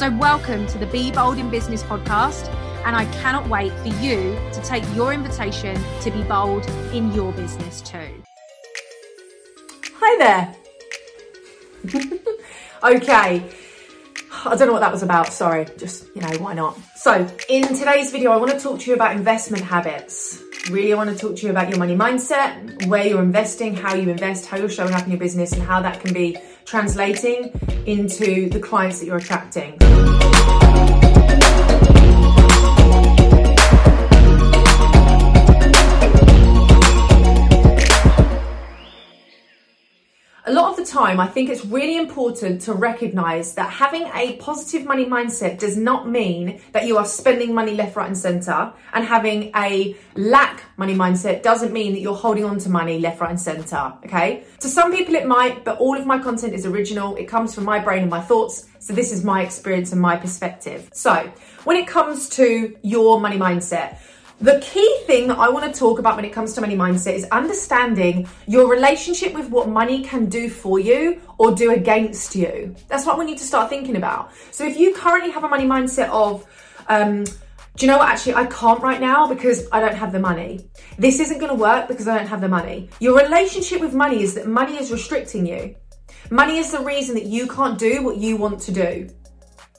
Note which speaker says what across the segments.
Speaker 1: So, welcome to the Be Bold in Business podcast. And I cannot wait for you to take your invitation to be bold in your business too.
Speaker 2: Hi there. okay. I don't know what that was about, sorry. Just, you know, why not? So, in today's video, I want to talk to you about investment habits. Really, I want to talk to you about your money mindset, where you're investing, how you invest, how you're showing up in your business, and how that can be translating into the clients that you're attracting. Time, I think it's really important to recognize that having a positive money mindset does not mean that you are spending money left, right, and center. And having a lack money mindset doesn't mean that you're holding on to money left, right, and center. Okay. To some people, it might, but all of my content is original. It comes from my brain and my thoughts. So this is my experience and my perspective. So when it comes to your money mindset, the key thing that I want to talk about when it comes to money mindset is understanding your relationship with what money can do for you or do against you. That's what we need to start thinking about. So if you currently have a money mindset of, um, do you know what? Actually, I can't right now because I don't have the money. This isn't going to work because I don't have the money. Your relationship with money is that money is restricting you. Money is the reason that you can't do what you want to do.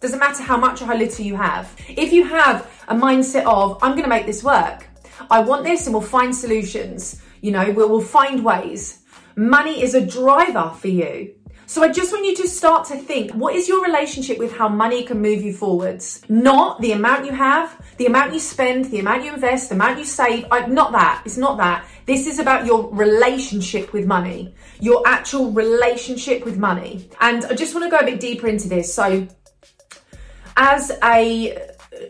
Speaker 2: Doesn't matter how much or how little you have. If you have a mindset of, I'm going to make this work, I want this and we'll find solutions, you know, we'll, we'll find ways. Money is a driver for you. So I just want you to start to think what is your relationship with how money can move you forwards? Not the amount you have, the amount you spend, the amount you invest, the amount you save. I, not that. It's not that. This is about your relationship with money, your actual relationship with money. And I just want to go a bit deeper into this. So as a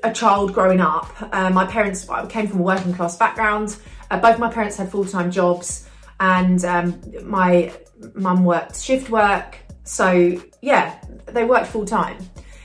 Speaker 2: a child growing up, uh, my parents I came from a working class background. Uh, both my parents had full time jobs, and um, my mum worked shift work. So yeah, they worked full time.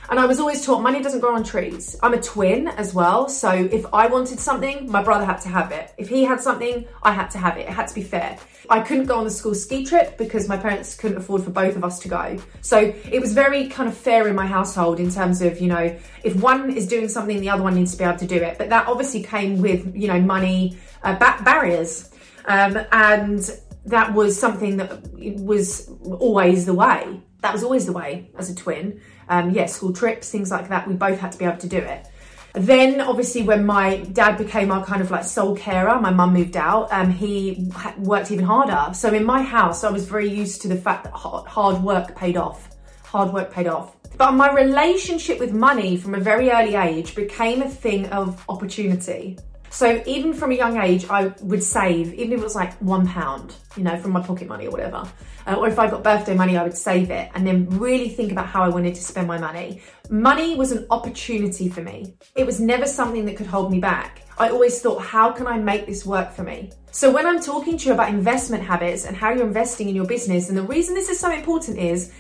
Speaker 2: And I was always taught money doesn't grow on trees. I'm a twin as well. So if I wanted something, my brother had to have it. If he had something, I had to have it. It had to be fair. I couldn't go on the school ski trip because my parents couldn't afford for both of us to go. So it was very kind of fair in my household in terms of, you know, if one is doing something, the other one needs to be able to do it. But that obviously came with, you know, money uh, barriers. Um, and that was something that was always the way. That was always the way as a twin um, yeah, school trips, things like that. We both had to be able to do it. Then, obviously, when my dad became our kind of like sole carer, my mum moved out, um, he worked even harder. So, in my house, I was very used to the fact that hard work paid off. Hard work paid off. But my relationship with money from a very early age became a thing of opportunity. So even from a young age, I would save, even if it was like one pound, you know, from my pocket money or whatever. Uh, or if I got birthday money, I would save it and then really think about how I wanted to spend my money. Money was an opportunity for me. It was never something that could hold me back. I always thought, how can I make this work for me? So when I'm talking to you about investment habits and how you're investing in your business, and the reason this is so important is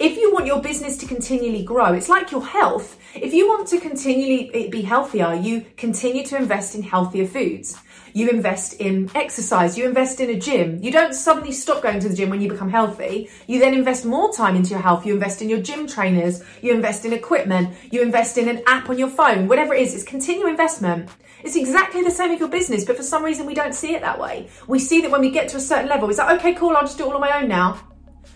Speaker 2: if you want your business to continually grow, it's like your health. If you want to continually be healthier, you continue to invest in healthier foods. You invest in exercise. You invest in a gym. You don't suddenly stop going to the gym when you become healthy. You then invest more time into your health. You invest in your gym trainers. You invest in equipment. You invest in an app on your phone. Whatever it is, it's continual investment. It's exactly the same with your business, but for some reason we don't see it that way. We see that when we get to a certain level, it's like, okay, cool, I'll just do it all on my own now.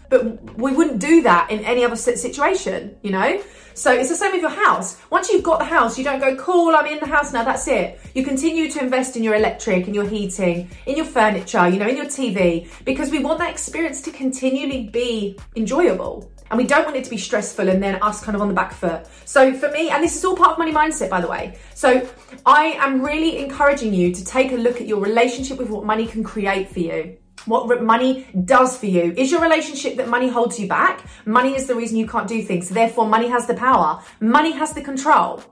Speaker 2: But we wouldn't do that in any other situation, you know? So it's the same with your house. Once you've got the house, you don't go, cool, I'm in the house now, that's it. You continue to invest in your electric, in your heating, in your furniture, you know, in your TV, because we want that experience to continually be enjoyable. And we don't want it to be stressful and then us kind of on the back foot. So for me, and this is all part of money mindset, by the way. So I am really encouraging you to take a look at your relationship with what money can create for you what money does for you. Is your relationship that money holds you back? Money is the reason you can't do things. Therefore, money has the power. Money has the control.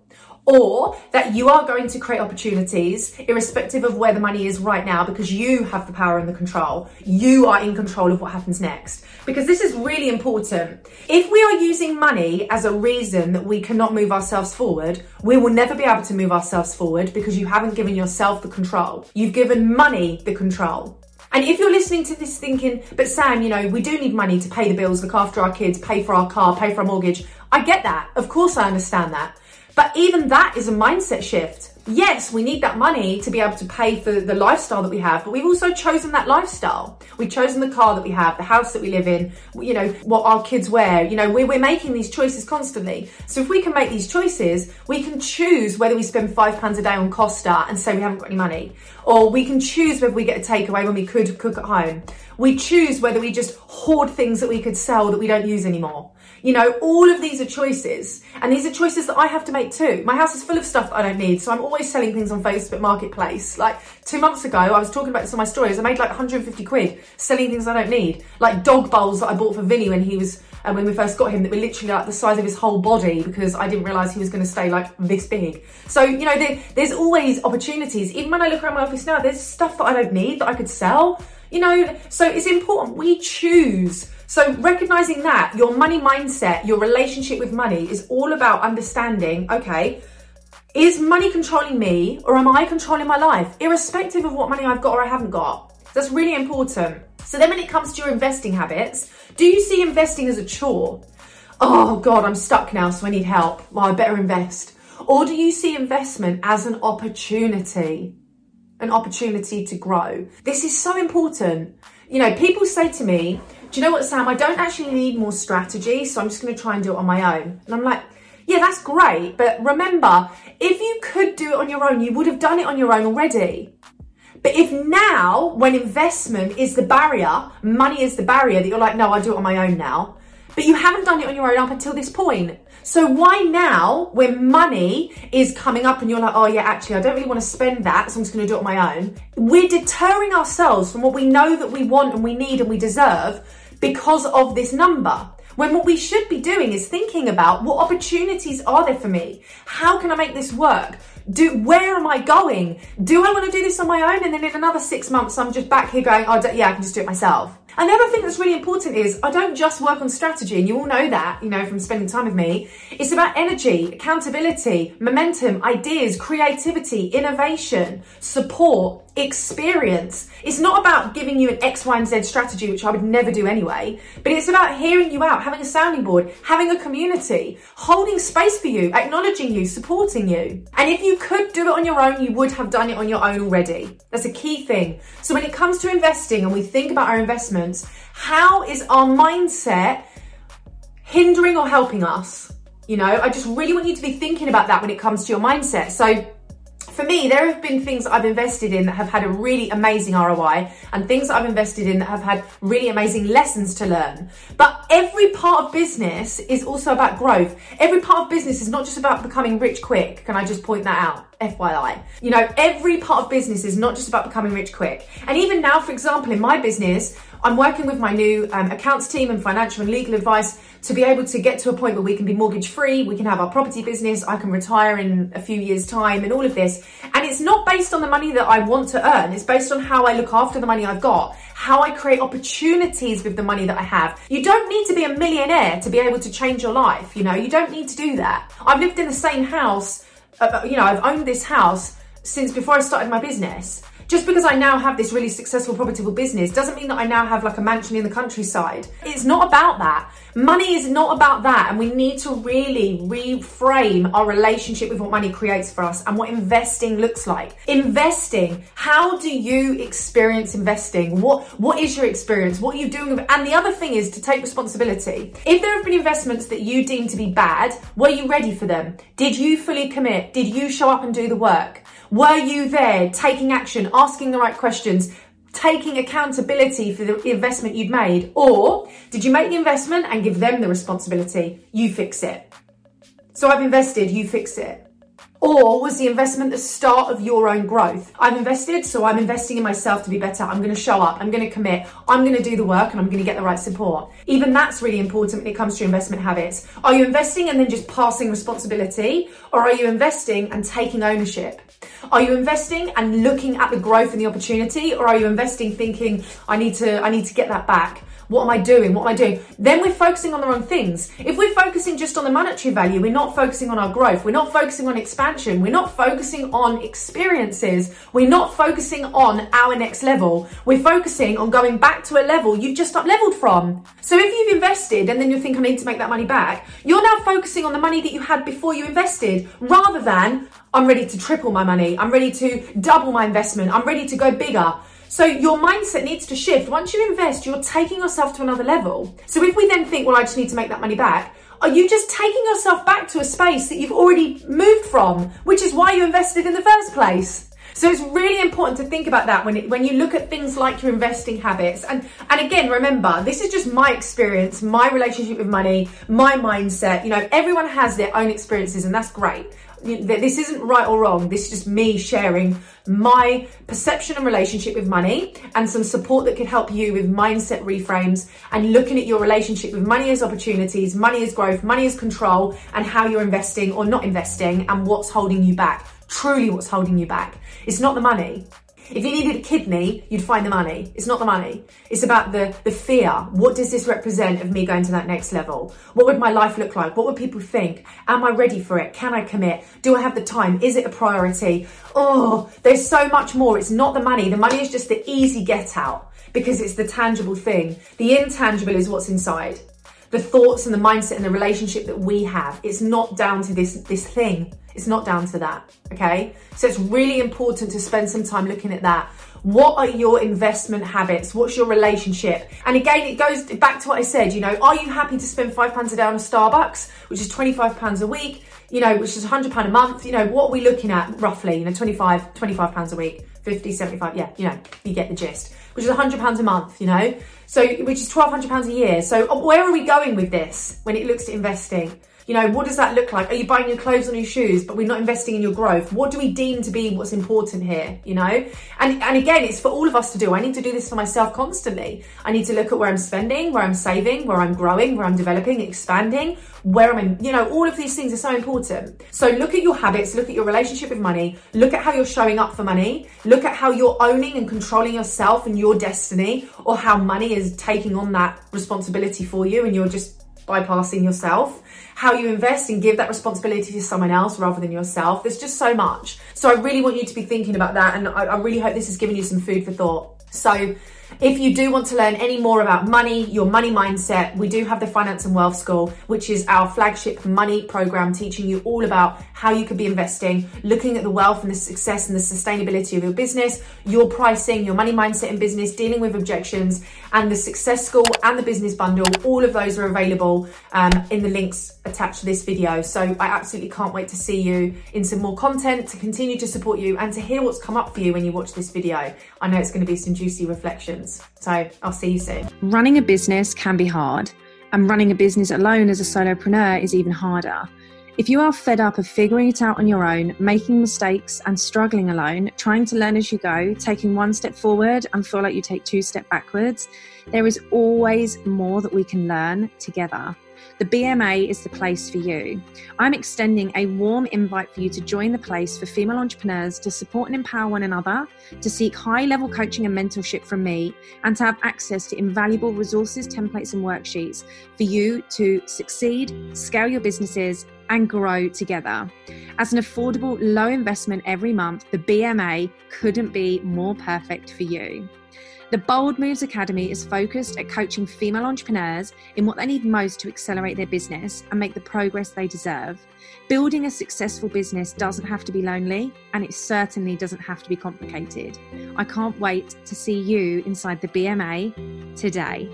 Speaker 2: Or that you are going to create opportunities irrespective of where the money is right now because you have the power and the control. You are in control of what happens next. Because this is really important. If we are using money as a reason that we cannot move ourselves forward, we will never be able to move ourselves forward because you haven't given yourself the control. You've given money the control. And if you're listening to this thinking, but Sam, you know, we do need money to pay the bills, look after our kids, pay for our car, pay for our mortgage. I get that. Of course, I understand that. But even that is a mindset shift yes, we need that money to be able to pay for the lifestyle that we have, but we've also chosen that lifestyle. We've chosen the car that we have, the house that we live in, you know, what our kids wear. You know, we're, we're making these choices constantly. So if we can make these choices, we can choose whether we spend five pounds a day on Costa and say we haven't got any money, or we can choose whether we get a takeaway when we could cook at home. We choose whether we just hoard things that we could sell that we don't use anymore. You know, all of these are choices, and these are choices that I have to make too. My house is full of stuff I don't need, so I'm always selling things on Facebook Marketplace. Like two months ago, I was talking about this on my stories. I made like 150 quid selling things I don't need, like dog bowls that I bought for Vinny when he was uh, when we first got him that were literally like the size of his whole body because I didn't realize he was going to stay like this big. So you know, there, there's always opportunities. Even when I look around my office now, there's stuff that I don't need that I could sell. You know, so it's important we choose so, recognizing that your money mindset, your relationship with money is all about understanding okay, is money controlling me or am I controlling my life, irrespective of what money I've got or I haven't got? That's really important. So, then when it comes to your investing habits, do you see investing as a chore? Oh God, I'm stuck now, so I need help. Well, I better invest. Or do you see investment as an opportunity? An opportunity to grow. This is so important. You know, people say to me, do you know what, Sam? I don't actually need more strategy, so I'm just going to try and do it on my own. And I'm like, yeah, that's great. But remember, if you could do it on your own, you would have done it on your own already. But if now, when investment is the barrier, money is the barrier, that you're like, no, I do it on my own now, but you haven't done it on your own up until this point. So why now, when money is coming up and you're like, oh yeah, actually, I don't really want to spend that, so I'm just going to do it on my own. We're deterring ourselves from what we know that we want and we need and we deserve because of this number. When what we should be doing is thinking about what opportunities are there for me? How can I make this work? Do where am I going? Do I want to do this on my own? And then in another six months, I'm just back here going, oh yeah, I can just do it myself. And the other thing that's really important is I don't just work on strategy, and you all know that, you know, from spending time with me. It's about energy, accountability, momentum, ideas, creativity, innovation, support, experience. It's not about giving you an X, Y, and Z strategy, which I would never do anyway, but it's about hearing you out, having a sounding board, having a community, holding space for you, acknowledging you, supporting you. And if you could do it on your own, you would have done it on your own already. That's a key thing. So when it comes to investing and we think about our investments, how is our mindset hindering or helping us? You know, I just really want you to be thinking about that when it comes to your mindset. So for me, there have been things I've invested in that have had a really amazing ROI and things that I've invested in that have had really amazing lessons to learn. But every part of business is also about growth. Every part of business is not just about becoming rich quick. Can I just point that out? FYI. You know, every part of business is not just about becoming rich quick. And even now, for example, in my business, I'm working with my new um, accounts team and financial and legal advice to be able to get to a point where we can be mortgage free, we can have our property business, I can retire in a few years' time, and all of this. And it's not based on the money that I want to earn, it's based on how I look after the money I've got, how I create opportunities with the money that I have. You don't need to be a millionaire to be able to change your life, you know, you don't need to do that. I've lived in the same house, you know, I've owned this house since before I started my business. Just because I now have this really successful, profitable business doesn't mean that I now have like a mansion in the countryside. It's not about that. Money is not about that. And we need to really reframe our relationship with what money creates for us and what investing looks like. Investing, how do you experience investing? What, what is your experience? What are you doing? And the other thing is to take responsibility. If there have been investments that you deem to be bad, were you ready for them? Did you fully commit? Did you show up and do the work? Were you there taking action, asking the right questions, taking accountability for the investment you'd made? Or did you make the investment and give them the responsibility? You fix it. So I've invested, you fix it. Or was the investment the start of your own growth? I've invested, so I'm investing in myself to be better. I'm going to show up. I'm going to commit. I'm going to do the work and I'm going to get the right support. Even that's really important when it comes to investment habits. Are you investing and then just passing responsibility? Or are you investing and taking ownership? Are you investing and looking at the growth and the opportunity? Or are you investing thinking, I need to, I need to get that back? What am I doing? What am I doing? Then we're focusing on the wrong things. If we're focusing just on the monetary value, we're not focusing on our growth. We're not focusing on expansion. We're not focusing on experiences. We're not focusing on our next level. We're focusing on going back to a level you've just up leveled from. So if you've invested and then you think I need to make that money back, you're now focusing on the money that you had before you invested rather than I'm ready to triple my money. I'm ready to double my investment. I'm ready to go bigger. So your mindset needs to shift. Once you invest, you're taking yourself to another level. So if we then think, well, I just need to make that money back, are you just taking yourself back to a space that you've already moved from, which is why you invested in the first place? So it's really important to think about that when it, when you look at things like your investing habits. And and again, remember, this is just my experience, my relationship with money, my mindset. You know, everyone has their own experiences, and that's great this isn't right or wrong. This is just me sharing my perception and relationship with money and some support that could help you with mindset reframes and looking at your relationship with money as opportunities, money as growth, money as control, and how you're investing or not investing and what's holding you back. Truly, what's holding you back. It's not the money. If you needed a kidney, you'd find the money. It's not the money. It's about the, the fear. What does this represent of me going to that next level? What would my life look like? What would people think? Am I ready for it? Can I commit? Do I have the time? Is it a priority? Oh, there's so much more. It's not the money. The money is just the easy get out because it's the tangible thing. The intangible is what's inside. The thoughts and the mindset and the relationship that we have. It's not down to this, this thing. It's not down to that, okay? So it's really important to spend some time looking at that. What are your investment habits? What's your relationship? And again, it goes back to what I said, you know, are you happy to spend five pounds a day on a Starbucks, which is 25 pounds a week, you know, which is 100 pound a month? You know, what are we looking at roughly? You know, 25, 25 pounds a week, 50, 75, yeah, you know, you get the gist, which is 100 pounds a month, you know, so which is 1200 pounds a year. So where are we going with this when it looks to investing? You know, what does that look like? Are you buying your clothes or your shoes, but we're not investing in your growth? What do we deem to be what's important here? You know, and and again, it's for all of us to do. I need to do this for myself constantly. I need to look at where I'm spending, where I'm saving, where I'm growing, where I'm developing, expanding, where I'm. You know, all of these things are so important. So look at your habits, look at your relationship with money, look at how you're showing up for money, look at how you're owning and controlling yourself and your destiny, or how money is taking on that responsibility for you, and you're just bypassing yourself, how you invest and give that responsibility to someone else rather than yourself. There's just so much. So I really want you to be thinking about that. And I, I really hope this has given you some food for thought. So if you do want to learn any more about money, your money mindset, we do have the Finance and Wealth School, which is our flagship money program teaching you all about how you could be investing, looking at the wealth and the success and the sustainability of your business, your pricing, your money mindset in business, dealing with objections, and the Success School and the Business Bundle. All of those are available um, in the links attached to this video. So I absolutely can't wait to see you in some more content, to continue to support you, and to hear what's come up for you when you watch this video. I know it's going to be some juicy reflections. So I'll see you soon.
Speaker 1: Running a business can be hard, and running a business alone as a solopreneur is even harder. If you are fed up of figuring it out on your own, making mistakes and struggling alone, trying to learn as you go, taking one step forward and feel like you take two steps backwards, there is always more that we can learn together the BMA is the place for you. I'm extending a warm invite for you to join the place for female entrepreneurs to support and empower one another, to seek high level coaching and mentorship from me, and to have access to invaluable resources, templates, and worksheets for you to succeed, scale your businesses, and grow together. As an affordable, low investment every month, the BMA couldn't be more perfect for you. The Bold Moves Academy is focused at coaching female entrepreneurs in what they need most to accelerate their business and make the progress they deserve. Building a successful business doesn't have to be lonely, and it certainly doesn't have to be complicated. I can't wait to see you inside the BMA today.